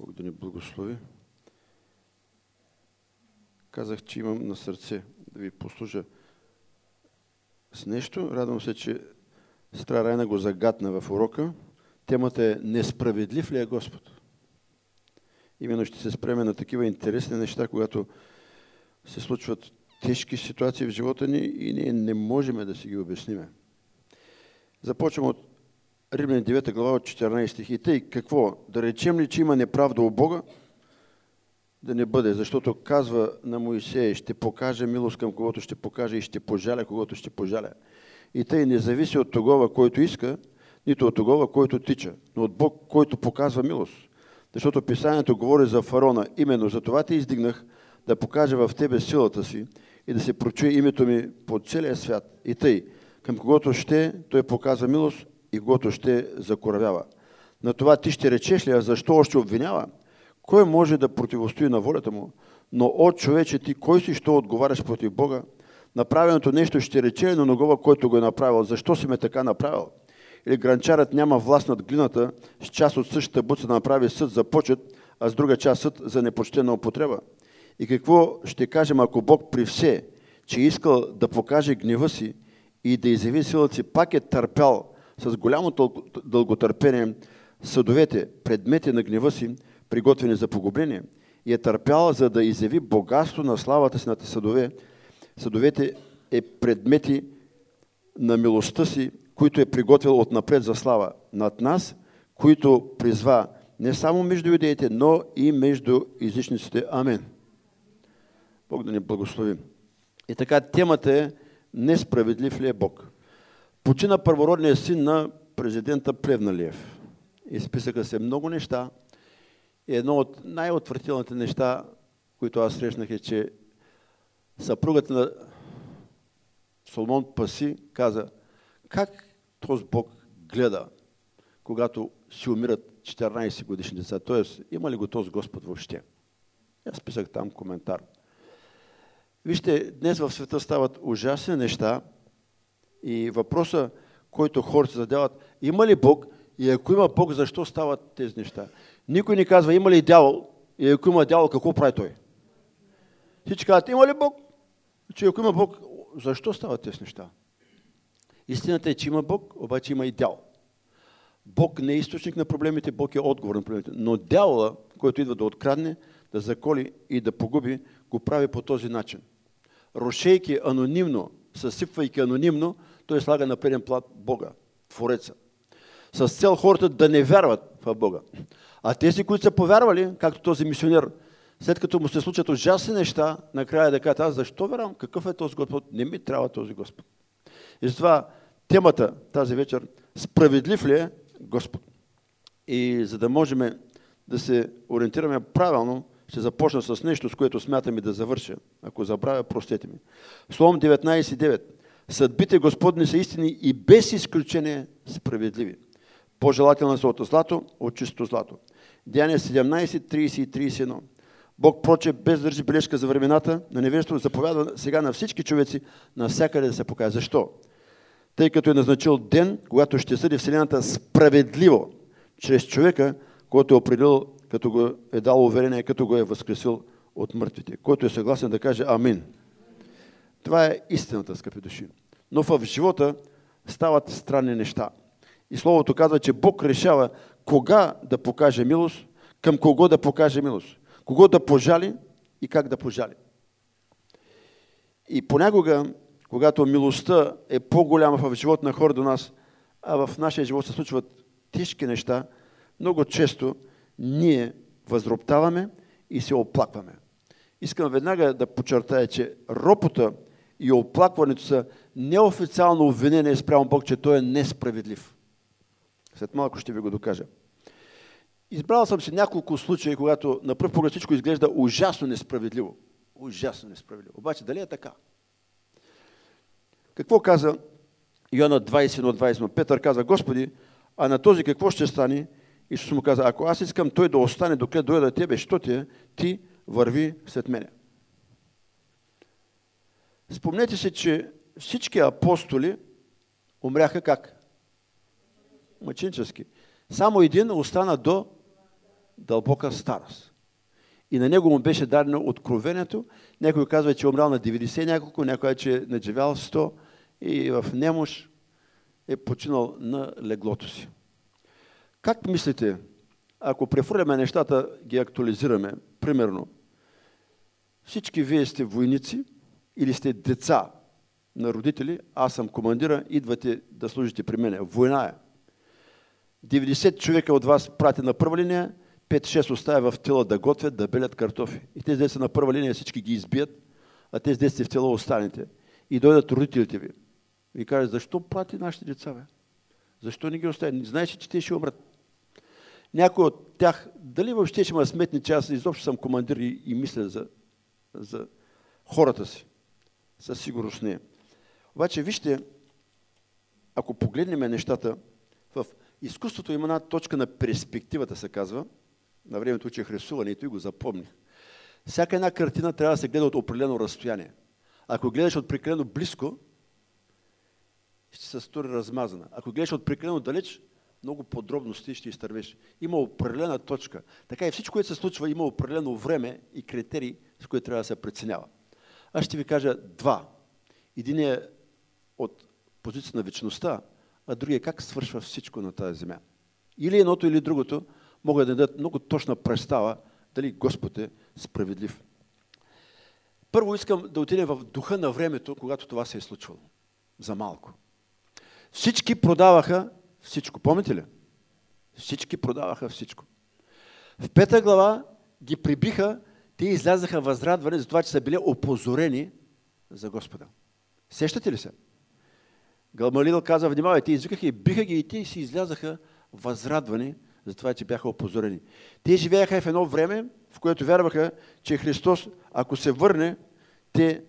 Бог да ни благослови. Казах, че имам на сърце да ви послужа с нещо. Радвам се, че Стара Райна го загадна в урока. Темата е Несправедлив ли е Господ? Именно ще се спреме на такива интересни неща, когато се случват тежки ситуации в живота ни и ние не можем да си ги обясниме. Започвам от Римляни 9 глава от 14 стих. И тъй какво? Да речем ли, че има неправда у Бога? Да не бъде, защото казва на Моисей, ще покаже милост към когото ще покаже и ще пожаля когото ще пожаля. И тъй не зависи от тогова, който иска, нито от тогова, който тича, но от Бог, който показва милост. Защото писанието говори за фарона. Именно за това те издигнах да покажа в тебе силата си и да се прочуе името ми по целия свят. И тъй, към когото ще, той показва милост и когото ще закоравява. На това ти ще речеш ли, а защо още обвинява? Кой може да противостои на волята му? Но от човече ти, кой си, що отговаряш против Бога? Направеното нещо ще рече на ногова, който го е направил. Защо си ме така направил? Или гранчарът няма власт над глината, с част от същата буца да направи съд за почет, а с друга част съд за непочтена употреба. И какво ще кажем, ако Бог при все, че искал да покаже гнева си и да изяви силата си, пак е търпял с голямо дълготърпение съдовете, предмети на гнева си, приготвени за погубление, и е търпял, за да изяви богатство на славата си над съдове. Съдовете е предмети на милостта си, които е приготвил отнапред за слава над нас, които призва не само между юдеите, но и между езичниците. Амин. Бог да ни благослови. И така, темата е Несправедлив ли е Бог? Почина първородният син на президента Плевналиев. И списъка се много неща. И едно от най-отвратителните неща, които аз срещнах е, че съпругата на Соломон Паси каза, как този Бог гледа, когато си умират 14 годишни деца. Тоест, има ли го този Господ въобще? Аз писах там коментар. Вижте, днес в света стават ужасни неща и въпроса, който хората задават, има ли Бог и ако има Бог, защо стават тези неща? Никой не казва, има ли дявол и ако има дявол, какво прави той? Всички казват, има ли Бог? Че ако има Бог, защо стават тези неща? Истината е, че има Бог, обаче има и дявол. Бог не е източник на проблемите, Бог е отговор на проблемите. Но дявола, който идва да открадне, да заколи и да погуби, го прави по този начин. Рошейки анонимно, съсипвайки анонимно, той слага на преден плат Бога, Твореца. С цел хората да не вярват в Бога. А тези, които са повярвали, както този мисионер, след като му се случат ужасни неща, накрая да кажат, аз защо вярвам? Какъв е този Господ? Не ми трябва този Господ. И затова темата тази вечер, справедлив ли е Господ? И за да можем да се ориентираме правилно, ще започна с нещо, с което смятам и да завърша. Ако забравя, простете ми. Словом 19.9. Съдбите Господни са истини и без изключение справедливи. По-желателно са от злато, от чисто злато. Деяние 17, 30 и 31. Бог проче без държи бележка за времената на невежество, заповядва сега на всички човеци, навсякъде да се покаже. Защо? Тъй като е назначил ден, когато ще съди Вселената справедливо, чрез човека, който е определил като го е дал уверение, като го е възкресил от мъртвите. Който е съгласен да каже Амин. Това е истината, скъпи души. Но в живота стават странни неща. И Словото казва, че Бог решава кога да покаже милост, към кого да покаже милост, кого да пожали и как да пожали. И понякога, когато милостта е по-голяма в живота на хора до нас, а в нашия живот се случват тежки неща, много често ние възроптаваме и се оплакваме. Искам веднага да подчертая, че ропота и оплакването са неофициално обвинение спрямо Бог, че Той е несправедлив. След малко ще ви го докажа. Избрал съм си няколко случаи, когато на пръв поглед всичко изглежда ужасно несправедливо. Ужасно несправедливо. Обаче дали е така? Какво каза Йоанна 21-20? Петър каза, Господи, а на този какво ще стане, Исус му каза, ако аз искам той да остане, докато дойда до тебе, що ти е, ти върви след мене. Спомнете се, че всички апостоли умряха как? Мъченчески. Само един остана до, дълбока старост. И на него му беше дадено откровението. Някой казва, че е умрял на 90 няколко, някой че е надживял 100 и в немощ е починал на леглото си. Как мислите, ако префърляме нещата, ги актуализираме, примерно, всички вие сте войници или сте деца на родители, аз съм командира, идвате да служите при мене. Война е. 90 човека от вас прати на първа линия, 5-6 оставя в тила да готвят, да белят картофи. И тези деца на първа линия всички ги избият, а тези деца в тила останете. И дойдат родителите ви. И кажат, защо прати нашите деца, бе? Защо не ги остави? Знаеш, че те ще умрат. Някой от тях, дали въобще ще ме сметне, че аз изобщо съм командир и, и мисля за, за хората си. Със сигурност не. Обаче, вижте, ако погледнем нещата, в изкуството има една точка на перспективата, се казва. На времето учих рисуване и го запомних. Всяка една картина трябва да се гледа от определено разстояние. Ако гледаш от прекалено близко, ще се стори размазана. Ако гледаш от прекалено далеч, много подробности ще изтървеш. Има определена точка. Така и всичко, което се случва, има определено време и критерии, с които трябва да се преценява. Аз ще ви кажа два. Един е от позиция на вечността, а другия е как свършва всичко на тази земя. Или едното, или другото могат да дадат много точна представа дали Господ е справедлив. Първо искам да отидем в духа на времето, когато това се е случвало. За малко. Всички продаваха всичко. Помните ли? Всички продаваха всичко. В пета глава ги прибиха, те излязаха възрадвани за това, че са били опозорени за Господа. Сещате ли се? Галмалил каза, внимавай, те извикаха и биха ги и те си излязаха възрадвани за това, че бяха опозорени. Те живееха в едно време, в което вярваха, че Христос, ако се върне, те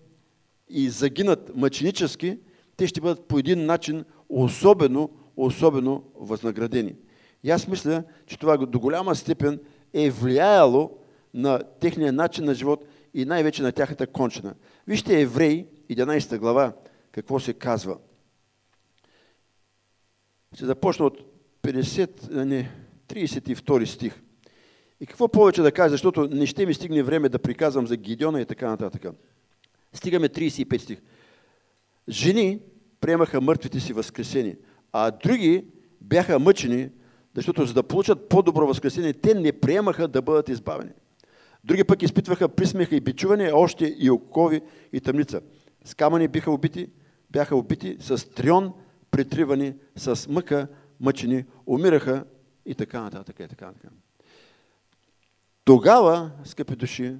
и загинат мъченически, те ще бъдат по един начин особено, особено възнаградени. И аз мисля, че това до голяма степен е влияло на техния начин на живот и най-вече на тяхната кончина. Вижте Евреи, 11 глава, какво се казва. Ще започна от 50, не, 32 стих. И какво повече да кажа, защото не ще ми стигне време да приказвам за Гидеона и така нататък. Стигаме 35 стих. Жени приемаха мъртвите си възкресени, а други бяха мъчени, защото за да получат по-добро възкресение, те не приемаха да бъдат избавени. Други пък изпитваха присмеха и бичуване, още и окови и тъмница. С камъни биха убити, бяха убити, с трион притривани, с мъка мъчени, умираха и така нататък. И така нататък. Тогава, скъпи души,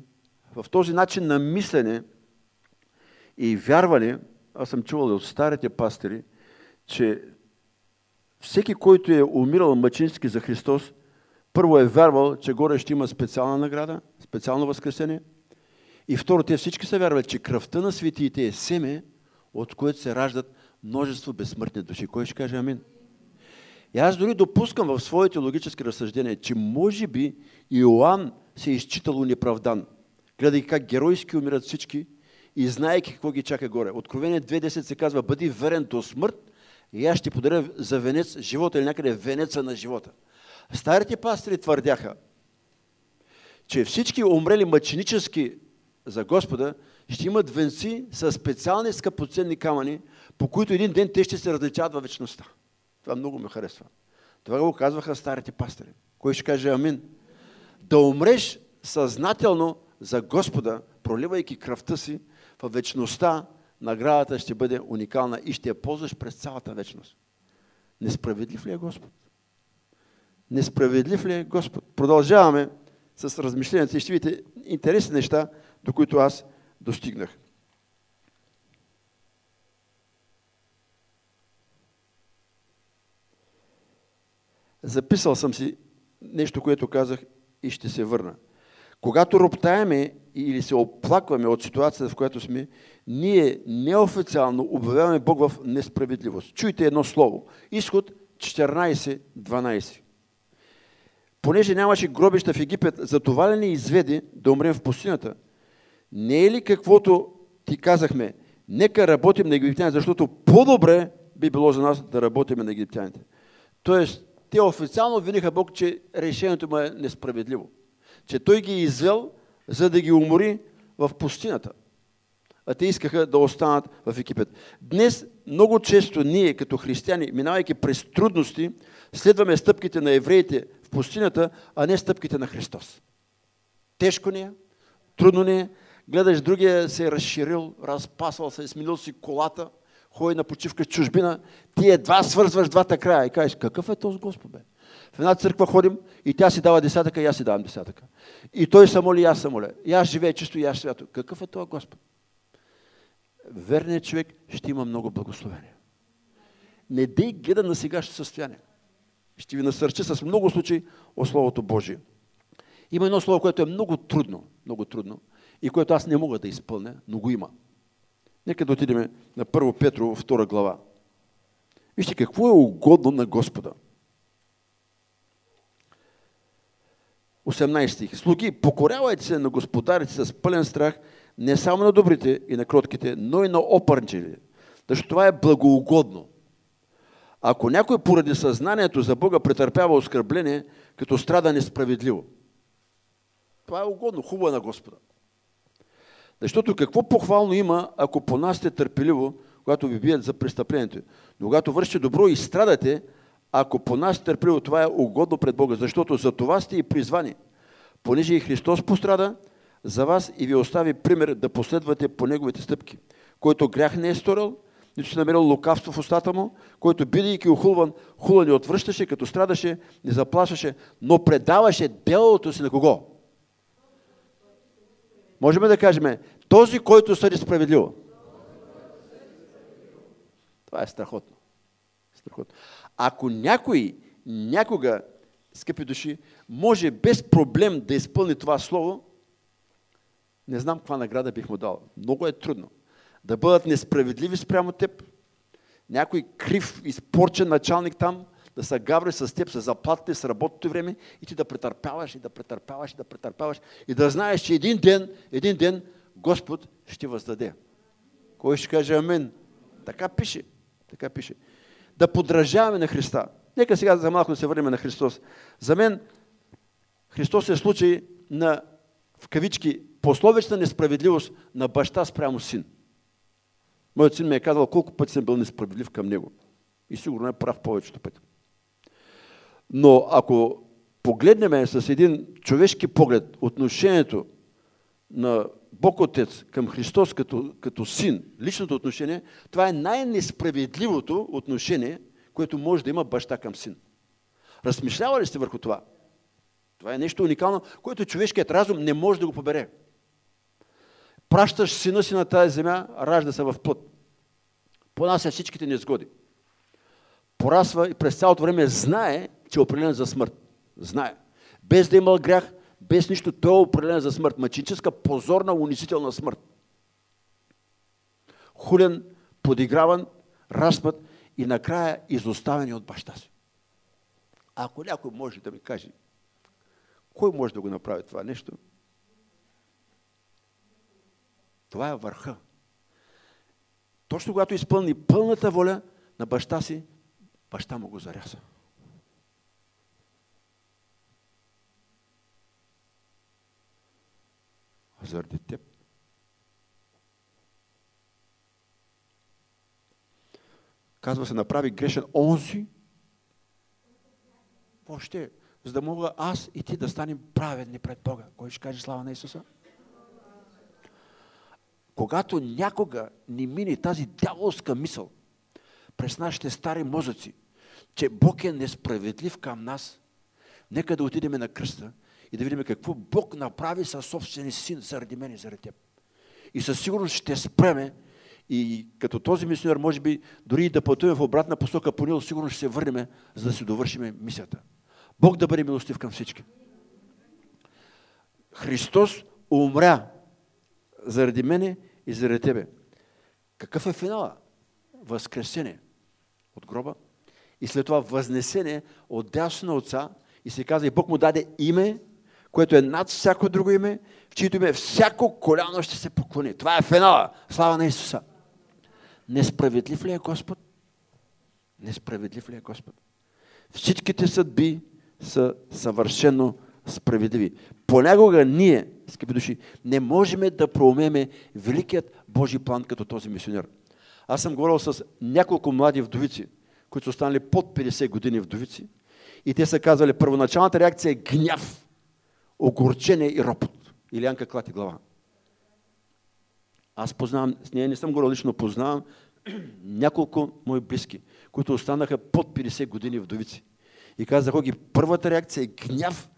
в този начин на мислене и вярване, аз съм чувал от старите пастири, че всеки, който е умирал мъчински за Христос, първо е вярвал, че горе ще има специална награда, специално възкресение. И второ, те всички са вярвали, че кръвта на светиите е семе, от което се раждат множество безсмъртни души. Кой ще каже амин? И аз дори допускам в своите логически разсъждения, че може би Иоанн се е изчитал неправдан, гледайки как геройски умират всички и знаеки какво ги чака горе. Откровение 2.10 се казва, бъди верен до смърт и аз ще подаря за венец живота или някъде венеца на живота. Старите пастори твърдяха, че всички умрели мъченически за Господа ще имат венци с специални скъпоценни камъни, по които един ден те ще се различават във вечността. Това много ме харесва. Това го казваха старите пастори. Кой ще каже амин? Да умреш съзнателно за Господа, проливайки кръвта си, в вечността наградата ще бъде уникална и ще я ползваш през цялата вечност. Несправедлив ли е Господ? Несправедлив ли е Господ? Продължаваме с размишленията и ще видите интересни неща, до които аз достигнах. Записал съм си нещо, което казах и ще се върна. Когато роптаеме или се оплакваме от ситуацията, в която сме, ние неофициално обявяваме Бог в несправедливост. Чуйте едно слово. Изход 14.12. Понеже нямаше гробища в Египет, за това ли ни изведе да умрем в пустинята? Не е ли каквото ти казахме, нека работим на египтяните, защото по-добре би било за нас да работим на египтяните. Тоест, те официално виниха Бог, че решението му е несправедливо. Че той ги е извел, за да ги умори в пустината. А те искаха да останат в Египет. Днес много често ние, като християни, минавайки през трудности, следваме стъпките на евреите в пустината, а не стъпките на Христос. Тежко ни е, трудно ни е, гледаш другия се е разширил, разпасвал се, е сменил си колата, ходи на почивка чужбина, ти едва свързваш двата края и кажеш, какъв е този Господ, бе? В една църква ходим и тя си дава десятъка, и аз си давам десятъка. И той се моли, и аз се моля. И аз живея чисто, и аз свято. Какъв е този Господ? Верният човек ще има много благословение. Не дей гледа на сегашното състояние. Ще ви насърча с много случаи о Словото Божие. Има едно слово, което е много трудно, много трудно и което аз не мога да изпълня, но го има. Нека да отидем на 1 Петро, 2 глава. Вижте какво е угодно на Господа. 18 стих. Слуги, покорявайте се на господарите с пълен страх, не само на добрите и на кротките, но и на опърнчели. Защото това е благоугодно. Ако някой поради съзнанието за Бога претърпява оскърбление, като страда несправедливо. Това е угодно, хубаво е на Господа. Защото какво похвално има, ако понасите търпеливо, когато ви бият за престъплението? Но когато вършите добро и страдате, ако понасите търпеливо, това е угодно пред Бога, защото за това сте и призвани. Понеже и Христос пострада за вас и ви остави пример да последвате по Неговите стъпки, който грях не е сторил, нито си намерил лукавство в устата му, който бидейки охулван, хула не отвръщаше, като страдаше, не заплашваше, но предаваше делото си на кого? Можем да кажем, този, който съди справедливо. Това е страхотно. страхотно. Ако някой някога, скъпи души, може без проблем да изпълни това слово, не знам каква награда бих му дал. Много е трудно. Да бъдат несправедливи спрямо теб, някой крив, изпорчен началник там, да се гаври с теб, с заплатите, с работното време и ти да претърпяваш и да претърпяваш и да претърпяваш и да знаеш, че един ден, един ден Господ ще въздаде. Кой ще каже Амен? Така пише. Така пише. Да подражаваме на Христа. Нека сега за малко се върнем на Христос. За мен Христос е случай на, в кавички, пословична несправедливост на баща спрямо син. Моят син ми е казал колко пъти съм бил несправедлив към него. И сигурно е прав повечето пъти. Но ако погледнем с един човешки поглед отношението на Бог Отец към Христос като, като син, личното отношение, това е най-несправедливото отношение, което може да има баща към син. Размишлява ли сте върху това? Това е нещо уникално, което човешкият разум не може да го побере. Пращаш сина си на тази земя, ражда се в плът. Понася всичките незгоди. Порасва и през цялото време знае, че е определен за смърт. Знае. Без да има грях, без нищо, той е определен за смърт. Мъчиническа, позорна, унизителна смърт. Хулен, подиграван, разпът и накрая изоставени от баща си. Ако някой може да ми каже, кой може да го направи това нещо? Това е върха. Точно когато изпълни пълната воля на баща си, баща му го заряза. заради теб. Казва се, направи грешен онзи, въобще, за да мога аз и ти да станем праведни пред Бога. Кой ще каже слава на Исуса? Когато някога ни мине тази дяволска мисъл през нашите стари мозъци, че Бог е несправедлив към нас, нека да отидем на кръста и да видим какво Бог направи със собствения син заради мен и заради теб. И със сигурност ще спреме и като този мисионер, може би, дори и да пътуваме в обратна посока по Нил, сигурно ще се върнем, за да си довършим мисията. Бог да бъде милостив към всички. Христос умря заради мене и заради тебе. Какъв е финала? Възкресение от гроба и след това възнесение от дясно на Отца и се каза и Бог му даде име, което е над всяко друго име, в чието име всяко коляно ще се поклони. Това е финала. Слава на Исуса. Несправедлив ли е Господ? Несправедлив ли е Господ? Всичките съдби са съвършено справедливи. Понякога ние, скъпи души, не можем да проумеме великият Божий план като този мисионер. Аз съм говорил с няколко млади вдовици, които са останали под 50 години вдовици. И те са казали, първоначалната реакция е гняв, огорчение и ропот. Или Янка клати глава. Аз познавам, с нея не съм говорил лично, познавам няколко мои близки, които останаха под 50 години вдовици. И казаха ги, първата реакция е гняв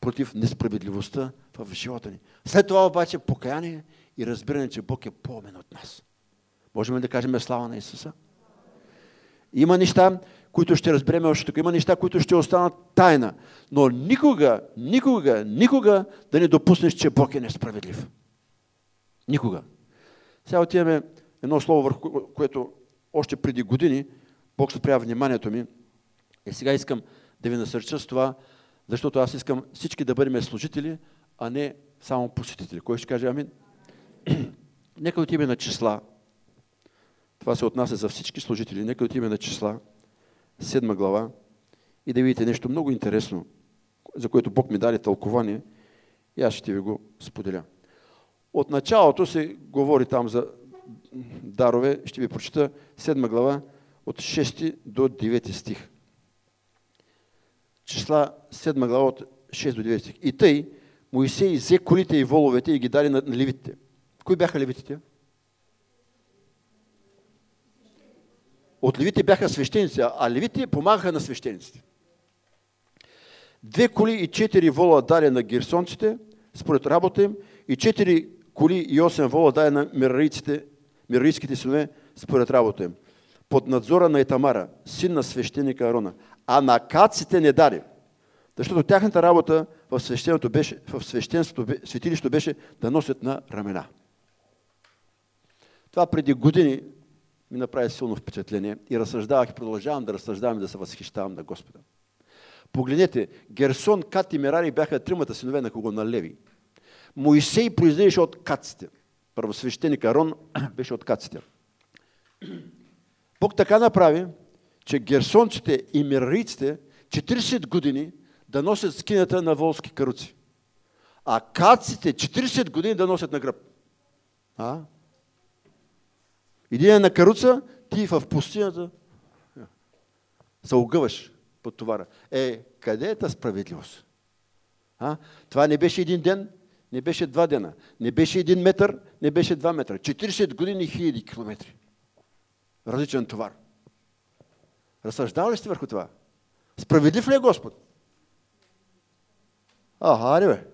против несправедливостта в живота ни. След това обаче покаяние и разбиране, че Бог е по-умен от нас. Можем ли да кажем слава на Исуса? Има неща, които ще разберем още тук. Има неща, които ще останат тайна. Но никога, никога, никога да не допуснеш, че Бог е несправедлив. Никога. Сега отиваме едно слово, върху което още преди години Бог спря вниманието ми. И сега искам да ви насърча с това, защото аз искам всички да бъдем служители, а не само посетители. Кой ще каже амин? Нека отиваме на числа. Това се отнася за всички служители. Нека отиваме на числа. Седма глава. И да видите нещо много интересно, за което Бог ми даде тълкование. И аз ще ви го споделя. От началото се говори там за дарове. Ще ви прочита седма глава от 6 до 9 стих. Числа 7 глава от 6 до 9 стих. И тъй Моисей взе колите и воловете и ги даде на, левитите. Кои бяха левитите? От левите бяха свещеници, а левите помагаха на свещениците. Две коли и четири вола даде на герсонците, според работа им, и четири коли и осем вола даде на мирарийските синове, според работа им. Под надзора на Етамара, син на свещеника Арона. А на каците не даде. Защото тяхната работа в свещенството беше, в свещенството, светилището беше да носят на ramена. Това преди години ми направи силно впечатление и разсъждавах и продължавам да разсъждавам и да се възхищавам на Господа. Погледнете, Герсон, Кат и Мерари бяха тримата синове на кого? На Леви. Моисей произлизаше от каците. Първосвещеник Арон беше от каците. Бог така направи, че герсонците и мирариците 40 години да носят скинята на волски каруци. А каците 40 години да носят на гръб. А? Иди на каруца, ти в пустинята се огъваш под товара. Е, къде е та справедливост? А? Това не беше един ден, не беше два дена. Не беше един метър, не беше два метра. 40 години, хиляди километри. Различен товар. Разсъждава ли сте върху това? Справедлив ли е Господ? А, аре бе.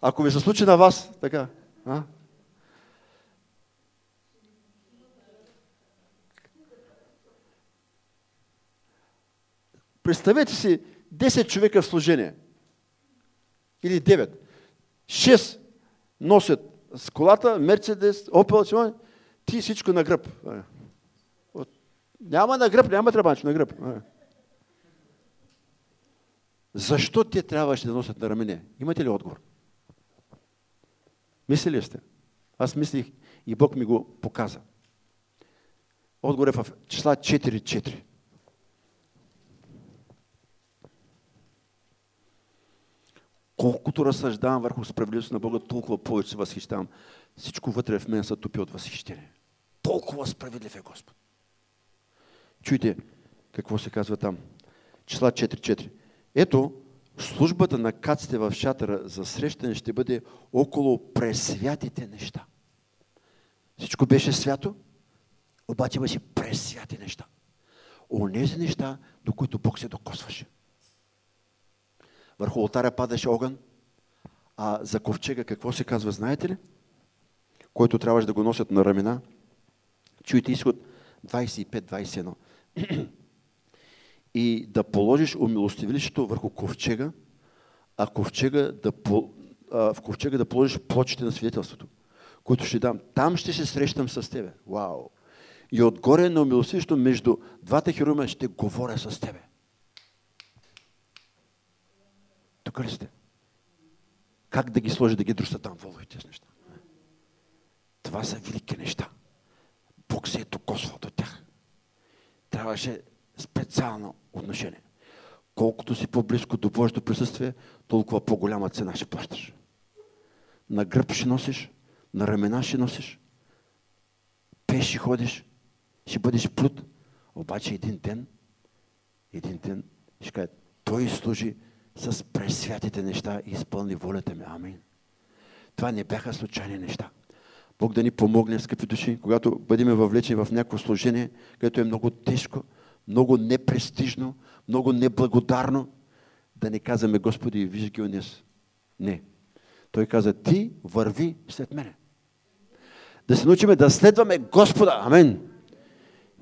Ако ви се случи на вас, така, а? Представете си 10 човека в служение. Или 9. 6 носят с колата, Мерцедес, Опел, ти всичко на гръб. Няма на гръб, няма тръбанч, на гръб. Защо те трябваше да носят на рамене? Имате ли отговор? Мислили сте? Аз мислих и Бог ми го показа. Отговор е в числа 4.4. Колкото разсъждавам върху справедливост на Бога, толкова повече се възхищавам. Всичко вътре в мен се топи от възхищение. Толкова справедлив е Господ. Чуйте какво се казва там. Числа 4.4. Ето, службата на каците в шатъра за срещане ще бъде около пресвятите неща. Всичко беше свято, обаче имаше пресвяти неща. Онези неща, до които Бог се докосваше. Върху алтаря падаше огън, а за ковчега какво се казва, знаете ли? Който трябваше да го носят на ramена. Чуйте изход 25-21 и да положиш умилостивилището върху ковчега, а ковчега да, а, в ковчега да положиш плочите на свидетелството, които ще дам. Там ще се срещам с тебе. Вау! И отгоре на умилостивището между двата хероима ще говоря с тебе. Тук ли сте? Как да ги сложи, да ги друса там воловите с неща? Това са велики неща. Бог се е докосвал до Трябваше специално отношение. колкото си по-близко до Божието присъствие, толкова по-голяма цена ще плащаш. На гръб ще носиш, на ramена ще носиш, пеши ходиш, ще бъдеш плют. Обаче един ден, един ден ще каже, той служи с пресвятите неща и изпълни волята ми. Амин. Това не бяха случайни неща. Бог да ни помогне, скъпи души, когато бъдем въвлечени в някакво служение, което е много тежко, много непрестижно, много неблагодарно, да не казваме, Господи, виж ги унес. Не. Той каза, ти върви след мене. Да се научиме да следваме Господа. Амен.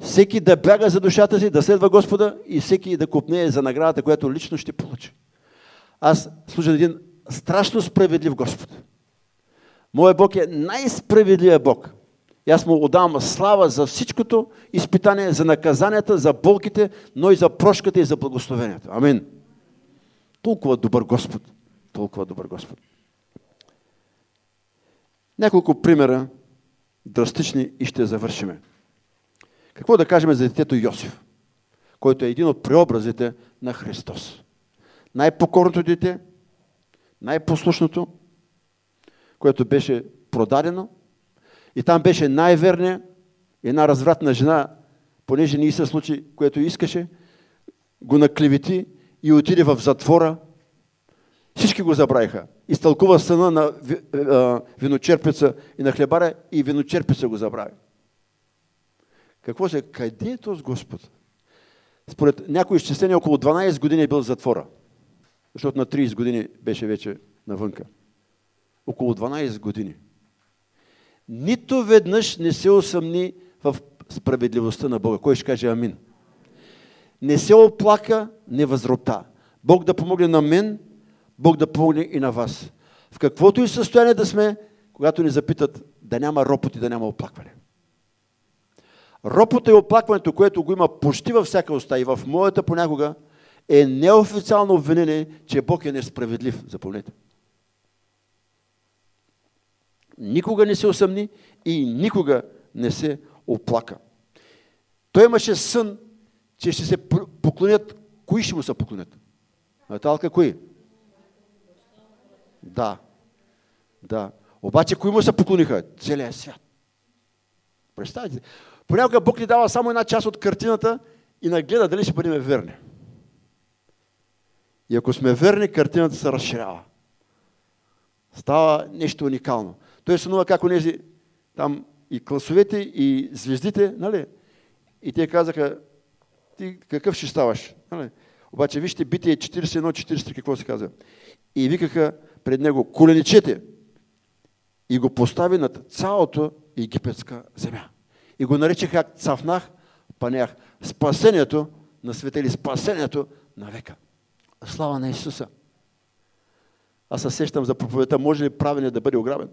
Всеки да бяга за душата си, да следва Господа и всеки да купнее за наградата, която лично ще получи. Аз служа един страшно справедлив Господ. Моят Бог е най-справедливия Бог. И аз му отдавам слава за всичкото изпитание, за наказанията, за болките, но и за прошката и за благословението. Амин. Толкова добър Господ. Толкова добър Господ. Няколко примера, драстични и ще завършиме. Какво да кажем за детето Йосиф, който е един от преобразите на Христос? Най-покорното дете, най-послушното, което беше продадено. И там беше най-верния, една развратна жена, понеже не се случи, което искаше, го наклевети и отиде в затвора. Всички го забравиха. Изтълкува съна на виночерпица и на хлебаря и виночерпица го забрави. Какво се? Къде е този Господ? Според някои изчисления, около 12 години е бил в затвора. Защото на 30 години беше вече навънка около 12 години. Нито веднъж не се усъмни в справедливостта на Бога. Кой ще каже амин? Не се оплака, не възропта. Бог да помогне на мен, Бог да помогне и на вас. В каквото и състояние да сме, когато ни запитат да няма ропот и да няма оплакване. Ропота и оплакването, което го има почти във всяка уста и в моята понякога, е неофициално обвинение, че Бог е несправедлив. Запомнете никога не се усъмни и никога не се оплака. Той имаше сън, че ще се поклонят. Кои ще му се поклонят? Наталка, кои? Да. Да. Обаче, кои му се поклониха? Целият свят. Представете. Понякога Бог ни дава само една част от картината и нагледа дали ще бъдем верни. И ако сме верни, картината се разширява. Става нещо уникално. Той сънува как онези там и класовете, и звездите, нали? И те казаха, ти какъв ще ставаш? Нали? Обаче вижте, битие 41-43, какво се казва. И викаха пред него, коленичете. И го постави над цялото египетска земя. И го наричаха Цафнах Панях. Спасението на света или спасението на века. Слава на Исуса. Аз се сещам за проповедта, може ли правене да бъде ограбен?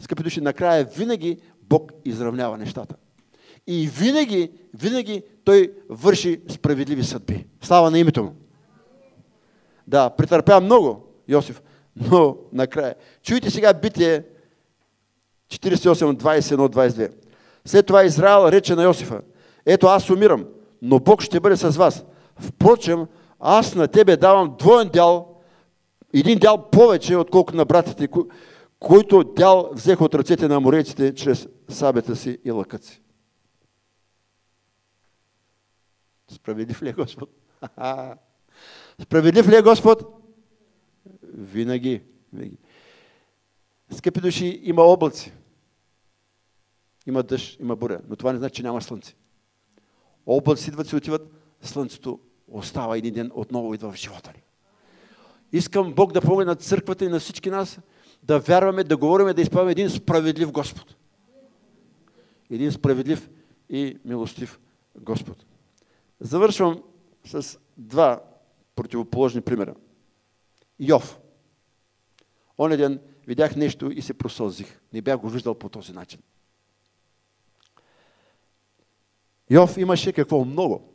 Скъпи души, накрая винаги Бог изравнява нещата. И винаги, винаги Той върши справедливи съдби. Слава на името му. Да, претърпя много, Йосиф, но накрая. Чуйте сега битие 48, 21, 22. След това Израел рече на Йосифа, ето аз умирам, но Бог ще бъде с вас. Впрочем, аз на тебе давам двоен дял, един дял повече, отколкото на братите, който дял взех от ръцете на мореците чрез сабета си и лъкът си. Справедлив ли е Господ? Справедлив ли е Господ? Винаги. Винаги. Скъпи души, има облаци. Има дъжд, има буря. Но това не значи, че няма слънце. Облаци идват, се отиват, слънцето остава един ден, отново идва в живота ни. Искам Бог да помогне на църквата и на всички нас – да вярваме, да говорим, да изправим един справедлив Господ. Един справедлив и милостив Господ. Завършвам с два противоположни примера. Йов. Оня ден видях нещо и се просълзих. Не бях го виждал по този начин. Йов имаше какво много.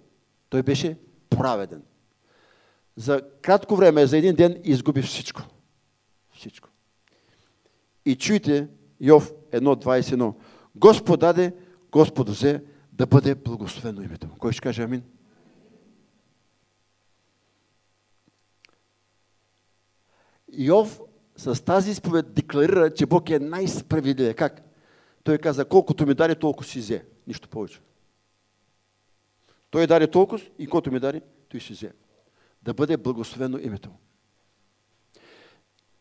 Той беше праведен. За кратко време, за един ден изгуби всичко. Всичко. И чуйте Йов 1.21. Господ даде, Господ взе, да бъде благословено името. Кой ще каже амин? Йов с тази изповед декларира, че Бог е най-справедлив. Как? Той каза, колкото ми даде, толкова си взе. Нищо повече. Той даде толкова и колкото ми даде, той си взе. Да бъде благословено името му.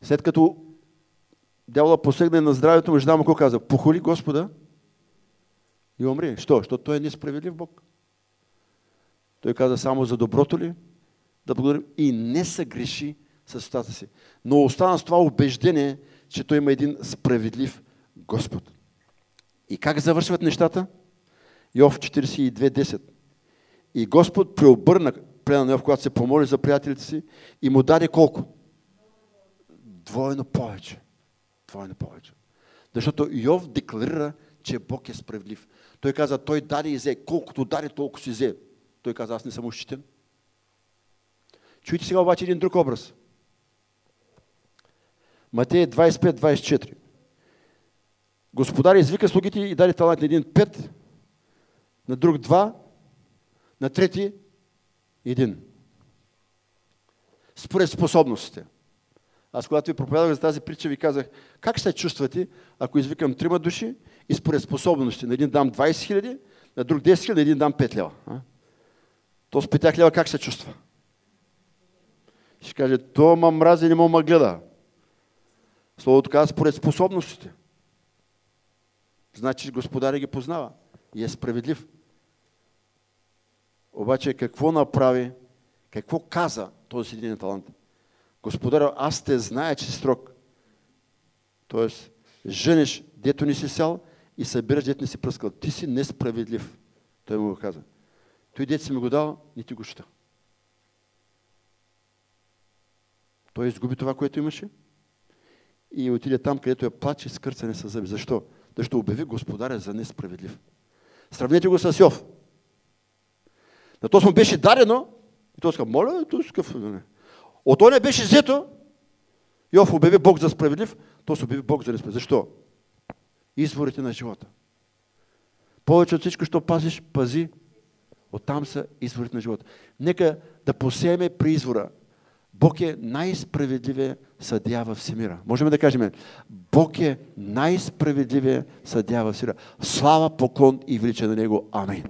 След като дявола посегне на здравето му, жена му какво каза? Похули Господа и умри. Що? Защото той е несправедлив Бог. Той каза само за доброто ли? Да благодарим. И не се греши с устата си. Но остана с това убеждение, че той има един справедлив Господ. И как завършват нещата? Йов 42.10. И Господ преобърна плена Йов, когато се помоли за приятелите си и му даде колко? Двойно повече. Двойно повече. Защото Йов декларира, че Бог е справедлив. Той каза, той даде и взе. Колкото даде, толкова си взе. Той каза, аз не съм ощетен. Чуйте сега обаче един друг образ. Матея 25-24. Господар извика слугите и даде талант на един пет, на друг два, на трети един. Според способностите. Аз когато ви проповядах за тази притча, ви казах, как се чувствате, ако извикам трима души и според способности. На един дам 20 хиляди, на друг 10 хиляди, на един дам 5 лева. А? То с 5 лева как се чувства? Ще каже, то ма мрази, не ма гледа. Словото казва според способностите. Значи господаря ги познава и е справедлив. Обаче какво направи, какво каза този един талант? Господар, аз те зная, че си строг. Тоест, женеш, дето не си сял и събираш, дето не си пръскал. Ти си несправедлив. Той му го каза. Той дете си ми го дал, не ти го ща. Той изгуби това, което имаше и отиде там, където е плач и скърцане с зъби. Защо? Защото обяви господаря за несправедлив. Сравнете го с Йов. На то му беше дадено и той каза, моля, той скъв. От то не беше взето, Йов обяви Бог за справедлив, то се обяви Бог за несправедлив. Защо? Изворите на живота. Повече от всичко, що пазиш, пази. Оттам са изворите на живота. Нека да посееме при извора. Бог е най-справедливия съдя в всемира. Можем да кажем, Бог е най-справедливия съдя в всемира. Слава, поклон и велича на Него. Амин.